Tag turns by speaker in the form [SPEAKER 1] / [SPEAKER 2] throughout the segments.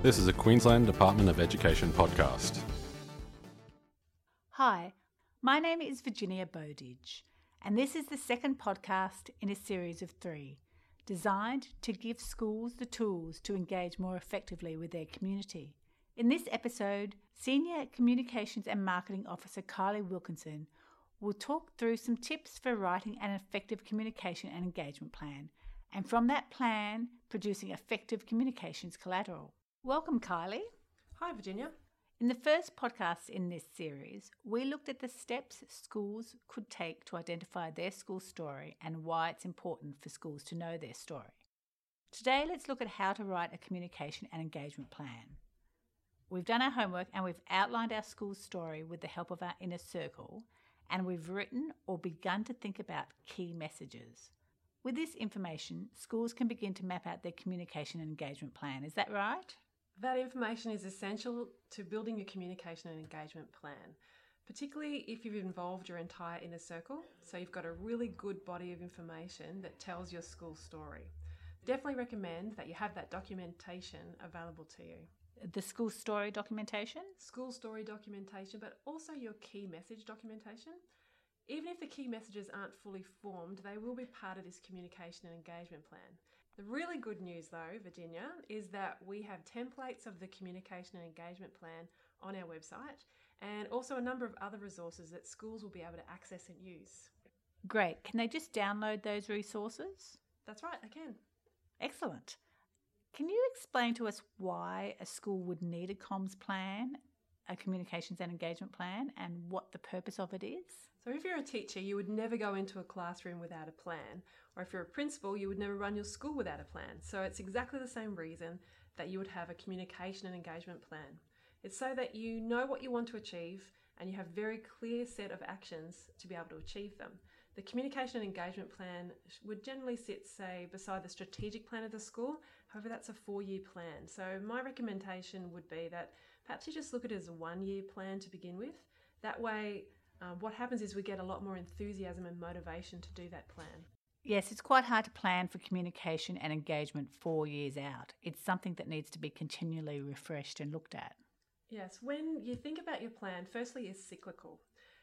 [SPEAKER 1] This is a Queensland Department of Education podcast.
[SPEAKER 2] Hi, my name is Virginia Bowditch, and this is the second podcast in a series of three designed to give schools the tools to engage more effectively with their community. In this episode, Senior Communications and Marketing Officer Kylie Wilkinson will talk through some tips for writing an effective communication and engagement plan, and from that plan, producing effective communications collateral. Welcome, Kylie.
[SPEAKER 3] Hi, Virginia.
[SPEAKER 2] In the first podcast in this series, we looked at the steps schools could take to identify their school story and why it's important for schools to know their story. Today, let's look at how to write a communication and engagement plan. We've done our homework and we've outlined our school's story with the help of our inner circle, and we've written or begun to think about key messages. With this information, schools can begin to map out their communication and engagement plan. Is that right?
[SPEAKER 3] That information is essential to building your communication and engagement plan, particularly if you've involved your entire inner circle. So you've got a really good body of information that tells your school story. Definitely recommend that you have that documentation available to you.
[SPEAKER 2] The school story documentation?
[SPEAKER 3] School story documentation, but also your key message documentation. Even if the key messages aren't fully formed, they will be part of this communication and engagement plan. The really good news, though, Virginia, is that we have templates of the communication and engagement plan on our website and also a number of other resources that schools will be able to access and use.
[SPEAKER 2] Great. Can they just download those resources?
[SPEAKER 3] That's right, they can.
[SPEAKER 2] Excellent. Can you explain to us why a school would need a comms plan, a communications and engagement plan, and what the purpose of it is?
[SPEAKER 3] So, if you're a teacher, you would never go into a classroom without a plan, or if you're a principal, you would never run your school without a plan. So, it's exactly the same reason that you would have a communication and engagement plan. It's so that you know what you want to achieve and you have very clear set of actions to be able to achieve them. The communication and engagement plan would generally sit, say, beside the strategic plan of the school. However, that's a four year plan. So, my recommendation would be that perhaps you just look at it as a one year plan to begin with. That way, um, what happens is we get a lot more enthusiasm and motivation to do that plan.
[SPEAKER 2] Yes, it's quite hard to plan for communication and engagement four years out. It's something that needs to be continually refreshed and looked at.
[SPEAKER 3] Yes, when you think about your plan, firstly, it's cyclical.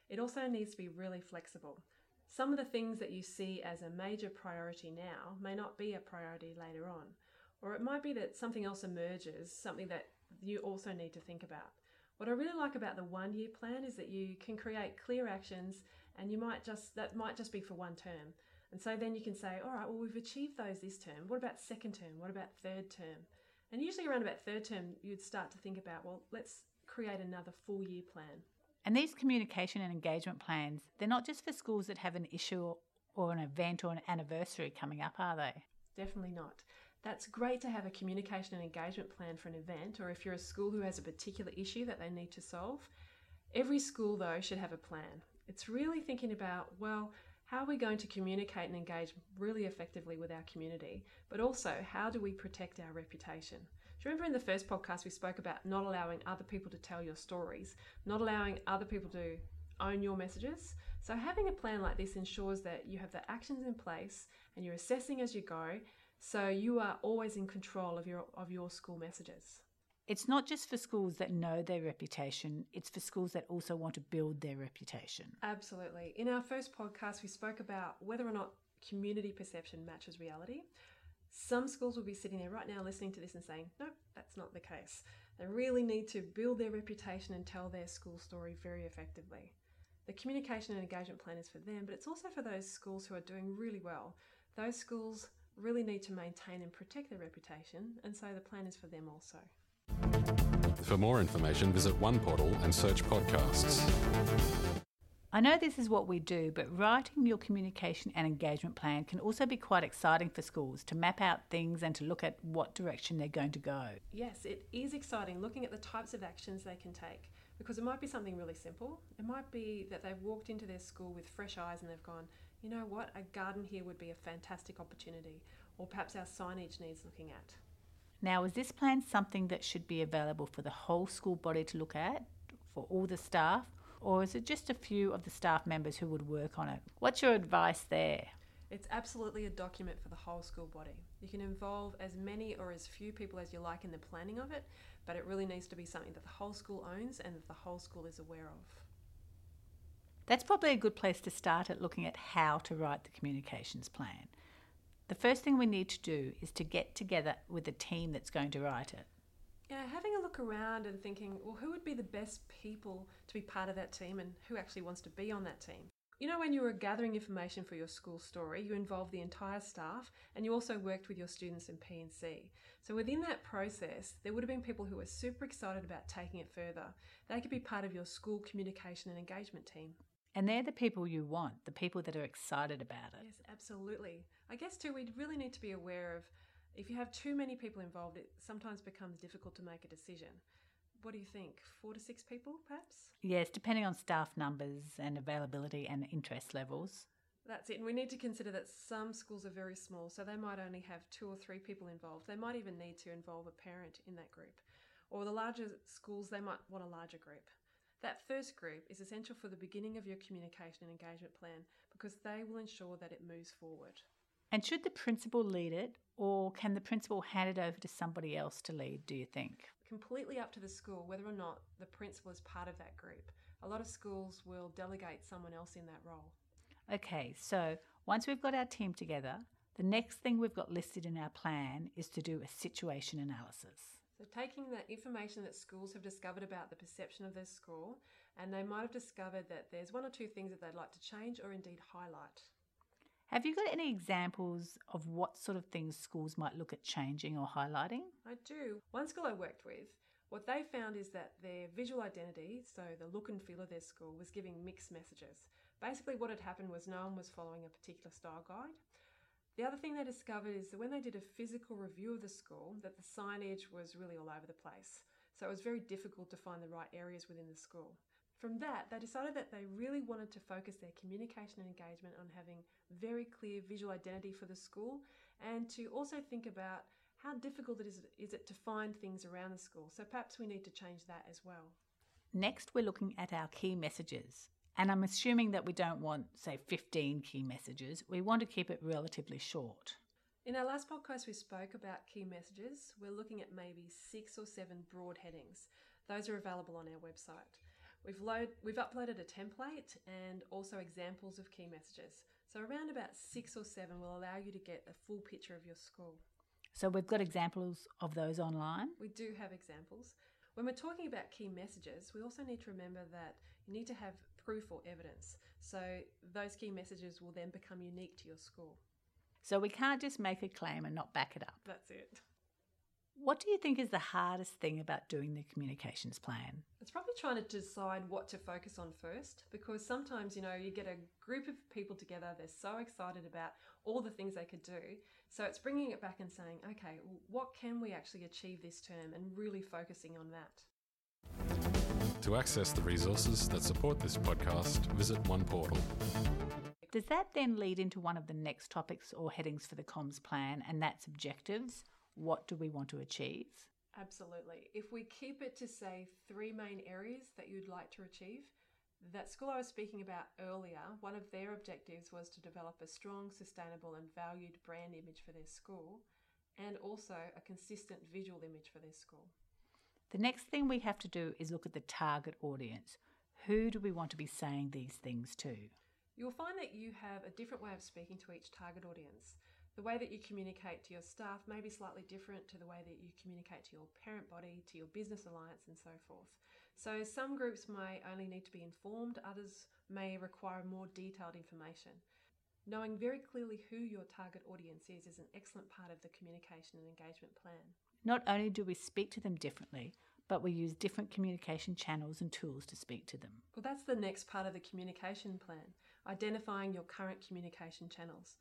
[SPEAKER 3] It also needs to be really flexible. Some of the things that you see as a major priority now may not be a priority later on. Or it might be that something else emerges, something that you also need to think about. What I really like about the one year plan is that you can create clear actions and you might just, that might just be for one term. And so then you can say, all right, well, we've achieved those this term. What about second term? What about third term? And usually around about third term, you'd start to think about, well, let's create another full year plan.
[SPEAKER 2] And these communication and engagement plans, they're not just for schools that have an issue or an event or an anniversary coming up, are they?
[SPEAKER 3] Definitely not. That's great to have a communication and engagement plan for an event, or if you're a school who has a particular issue that they need to solve. Every school, though, should have a plan. It's really thinking about, well, how are we going to communicate and engage really effectively with our community, but also how do we protect our reputation? Do you remember in the first podcast we spoke about not allowing other people to tell your stories, not allowing other people to own your messages? So, having a plan like this ensures that you have the actions in place and you're assessing as you go so you are always in control of your of your school messages.
[SPEAKER 2] It's not just for schools that know their reputation, it's for schools that also want to build their reputation.
[SPEAKER 3] Absolutely. In our first podcast, we spoke about whether or not community perception matches reality. Some schools will be sitting there right now listening to this and saying, nope, that's not the case. They really need to build their reputation and tell their school story very effectively. The communication and engagement plan is for them, but it's also for those schools who are doing really well. Those schools really need to maintain and protect their reputation, and so the plan is for them also.
[SPEAKER 1] For more information, visit One Portal and search podcasts.
[SPEAKER 2] I know this is what we do, but writing your communication and engagement plan can also be quite exciting for schools to map out things and to look at what direction they're going to go.
[SPEAKER 3] Yes, it is exciting looking at the types of actions they can take because it might be something really simple. It might be that they've walked into their school with fresh eyes and they've gone, you know what, a garden here would be a fantastic opportunity, or perhaps our signage needs looking at.
[SPEAKER 2] Now, is this plan something that should be available for the whole school body to look at, for all the staff, or is it just a few of the staff members who would work on it? What's your advice there?
[SPEAKER 3] It's absolutely a document for the whole school body. You can involve as many or as few people as you like in the planning of it, but it really needs to be something that the whole school owns and that the whole school is aware of.
[SPEAKER 2] That's probably a good place to start at looking at how to write the communications plan. The first thing we need to do is to get together with the team that's going to write it.
[SPEAKER 3] Yeah, having a look around and thinking, well, who would be the best people to be part of that team and who actually wants to be on that team? You know, when you were gathering information for your school story, you involved the entire staff and you also worked with your students in P&C. So within that process, there would have been people who were super excited about taking it further. They could be part of your school communication and engagement team.
[SPEAKER 2] And they're the people you want, the people that are excited about it.
[SPEAKER 3] Yes, absolutely. I guess too, we'd really need to be aware of if you have too many people involved, it sometimes becomes difficult to make a decision. What do you think? Four to six people, perhaps?
[SPEAKER 2] Yes, depending on staff numbers and availability and interest levels.
[SPEAKER 3] That's it. And we need to consider that some schools are very small, so they might only have two or three people involved. They might even need to involve a parent in that group. Or the larger schools, they might want a larger group. That first group is essential for the beginning of your communication and engagement plan because they will ensure that it moves forward.
[SPEAKER 2] And should the principal lead it, or can the principal hand it over to somebody else to lead, do you think?
[SPEAKER 3] completely up to the school whether or not the principal is part of that group. A lot of schools will delegate someone else in that role.
[SPEAKER 2] Okay, so once we've got our team together, the next thing we've got listed in our plan is to do a situation analysis.
[SPEAKER 3] So, taking the information that schools have discovered about the perception of their school, and they might have discovered that there's one or two things that they'd like to change or indeed highlight.
[SPEAKER 2] Have you got any examples of what sort of things schools might look at changing or highlighting?
[SPEAKER 3] I do. One school I worked with, what they found is that their visual identity, so the look and feel of their school, was giving mixed messages. Basically, what had happened was no one was following a particular style guide. The other thing they discovered is that when they did a physical review of the school, that the signage was really all over the place. So it was very difficult to find the right areas within the school. From that, they decided that they really wanted to focus their communication and engagement on having very clear visual identity for the school and to also think about how difficult it is, is it to find things around the school. So perhaps we need to change that as well.
[SPEAKER 2] Next, we're looking at our key messages. And I'm assuming that we don't want, say, 15 key messages. We want to keep it relatively short.
[SPEAKER 3] In our last podcast, we spoke about key messages. We're looking at maybe six or seven broad headings. Those are available on our website. We've, load, we've uploaded a template and also examples of key messages. So around about six or seven will allow you to get a full picture of your school.
[SPEAKER 2] So we've got examples of those online?
[SPEAKER 3] We do have examples. When we're talking about key messages, we also need to remember that you need to have proof or evidence. So those key messages will then become unique to your school.
[SPEAKER 2] So we can't just make a claim and not back it up.
[SPEAKER 3] That's it.
[SPEAKER 2] What do you think is the hardest thing about doing the communications plan?
[SPEAKER 3] It's probably trying to decide what to focus on first because sometimes, you know, you get a group of people together, they're so excited about all the things they could do. So it's bringing it back and saying, okay, what can we actually achieve this term and really focusing on that.
[SPEAKER 1] To access the resources that support this podcast, visit One Portal.
[SPEAKER 2] Does that then lead into one of the next topics or headings for the comms plan, and that's objectives? what do we want to achieve?
[SPEAKER 3] Absolutely. If we keep it to, say, three main areas that you'd like to achieve, that school I was speaking about earlier, one of their objectives was to develop a strong, sustainable, and valued brand image for their school and also a consistent visual image for their school.
[SPEAKER 2] The next thing we have to do is look at the target audience. Who do we want to be saying these things to?
[SPEAKER 3] You'll find that you have a different way of speaking to each target audience. The way that you communicate to your staff may be slightly different to the way that you communicate to your parent body, to your business alliance, and so forth. So, some groups may only need to be informed, others may require more detailed information. Knowing very clearly who your target audience is is an excellent part of the communication and engagement plan.
[SPEAKER 2] Not only do we speak to them differently, but we use different communication channels and tools to speak to them.
[SPEAKER 3] Well, that's the next part of the communication plan identifying your current communication channels.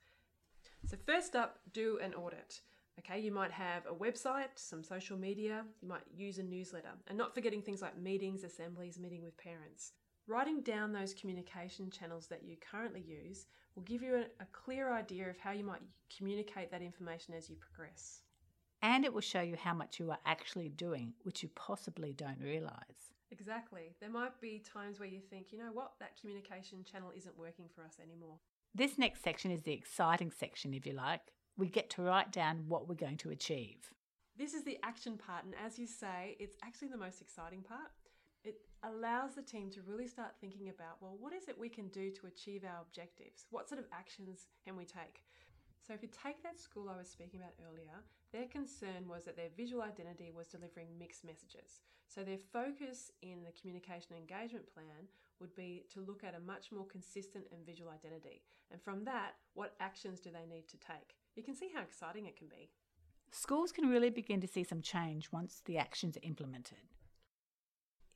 [SPEAKER 3] So, first up, do an audit. Okay, you might have a website, some social media, you might use a newsletter, and not forgetting things like meetings, assemblies, meeting with parents. Writing down those communication channels that you currently use will give you a, a, clear idea of how you might communicate that information as you progress.
[SPEAKER 2] And it will show you how much you are actually doing, which you possibly don't realise.
[SPEAKER 3] Exactly. There might be times where you think, you know what, that communication channel isn't working for us anymore.
[SPEAKER 2] This next section is the exciting section, if you like. We get to write down what we're going to achieve.
[SPEAKER 3] This is the action part, and as you say, it's actually the most exciting part. It allows the team to really start thinking about well, what is it we can do to achieve our objectives? What sort of actions can we take? So, if you take that school I was speaking about earlier, their concern was that their visual identity was delivering mixed messages. So, their focus in the communication engagement plan would be to look at a much more consistent and visual identity. And from that, what actions do they need to take? You can see how exciting it can be.
[SPEAKER 2] Schools can really begin to see some change once the actions are implemented.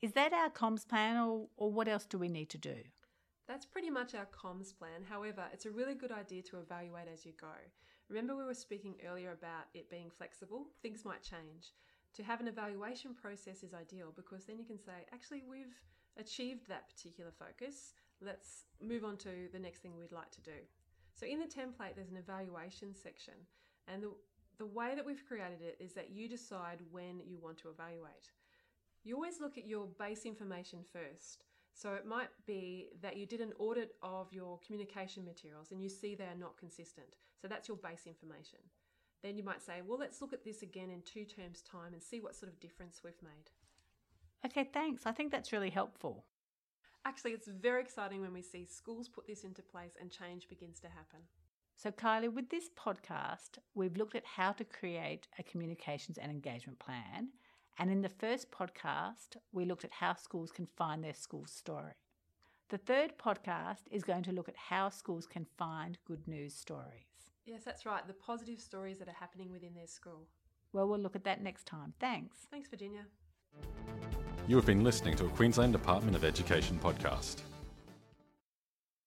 [SPEAKER 2] Is that our comms plan, or, or what else do we need to do?
[SPEAKER 3] That's pretty much our comms plan. However, it's a really good idea to evaluate as you go. Remember, we were speaking earlier about it being flexible, things might change. To have an evaluation process is ideal because then you can say, actually, we've achieved that particular focus. Let's move on to the next thing we'd like to do. So, in the template, there's an evaluation section, and the, the way that we've created it is that you decide when you want to evaluate. You always look at your base information first. So it might be that you did an audit of your communication materials and you see they are not consistent. So that's your base information. Then you might say, well, let's look at this again in two terms' time and see what sort of difference we've made.
[SPEAKER 2] Okay, thanks. I think that's really helpful.
[SPEAKER 3] Actually, it's very exciting when we see schools put this into place and change begins to happen.
[SPEAKER 2] So, Kylie, with this podcast, we've looked at how to create a communications and engagement plan. And in the first podcast, we looked at how schools can find their school story. The third podcast is going to look at how schools can find good news stories.
[SPEAKER 3] Yes, that's right. The positive stories that are happening within their school.
[SPEAKER 2] Well, we'll look at that next time. Thanks.
[SPEAKER 3] Thanks, Virginia.
[SPEAKER 1] You have been listening to a Queensland Department of Education podcast.